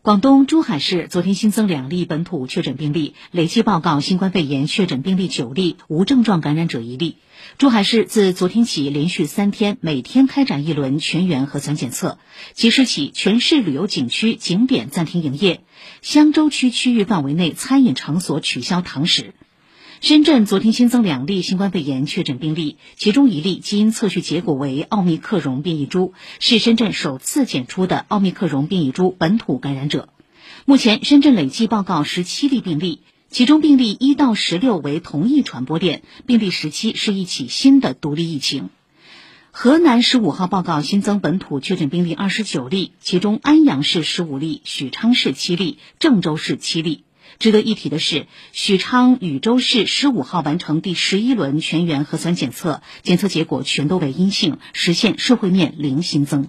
广东珠海市昨天新增两例本土确诊病例，累计报告新冠肺炎确诊病例九例，无症状感染者一例。珠海市自昨天起连续三天每天开展一轮全员核酸检测，即时起全市旅游景区景点暂停营业，香洲区区域范围内餐饮场所取消堂食。深圳昨天新增两例新冠肺炎确诊病例，其中一例基因测序结果为奥密克戎变异株，是深圳首次检出的奥密克戎变异株本土感染者。目前，深圳累计报告十七例病例，其中病例一到十六为同一传播链，病例十七是一起新的独立疫情。河南十五号报告新增本土确诊病例二十九例，其中安阳市十五例，许昌市七例，郑州市七例。值得一提的是，许昌禹州市十五号完成第十一轮全员核酸检测，检测结果全都为阴性，实现社会面零新增。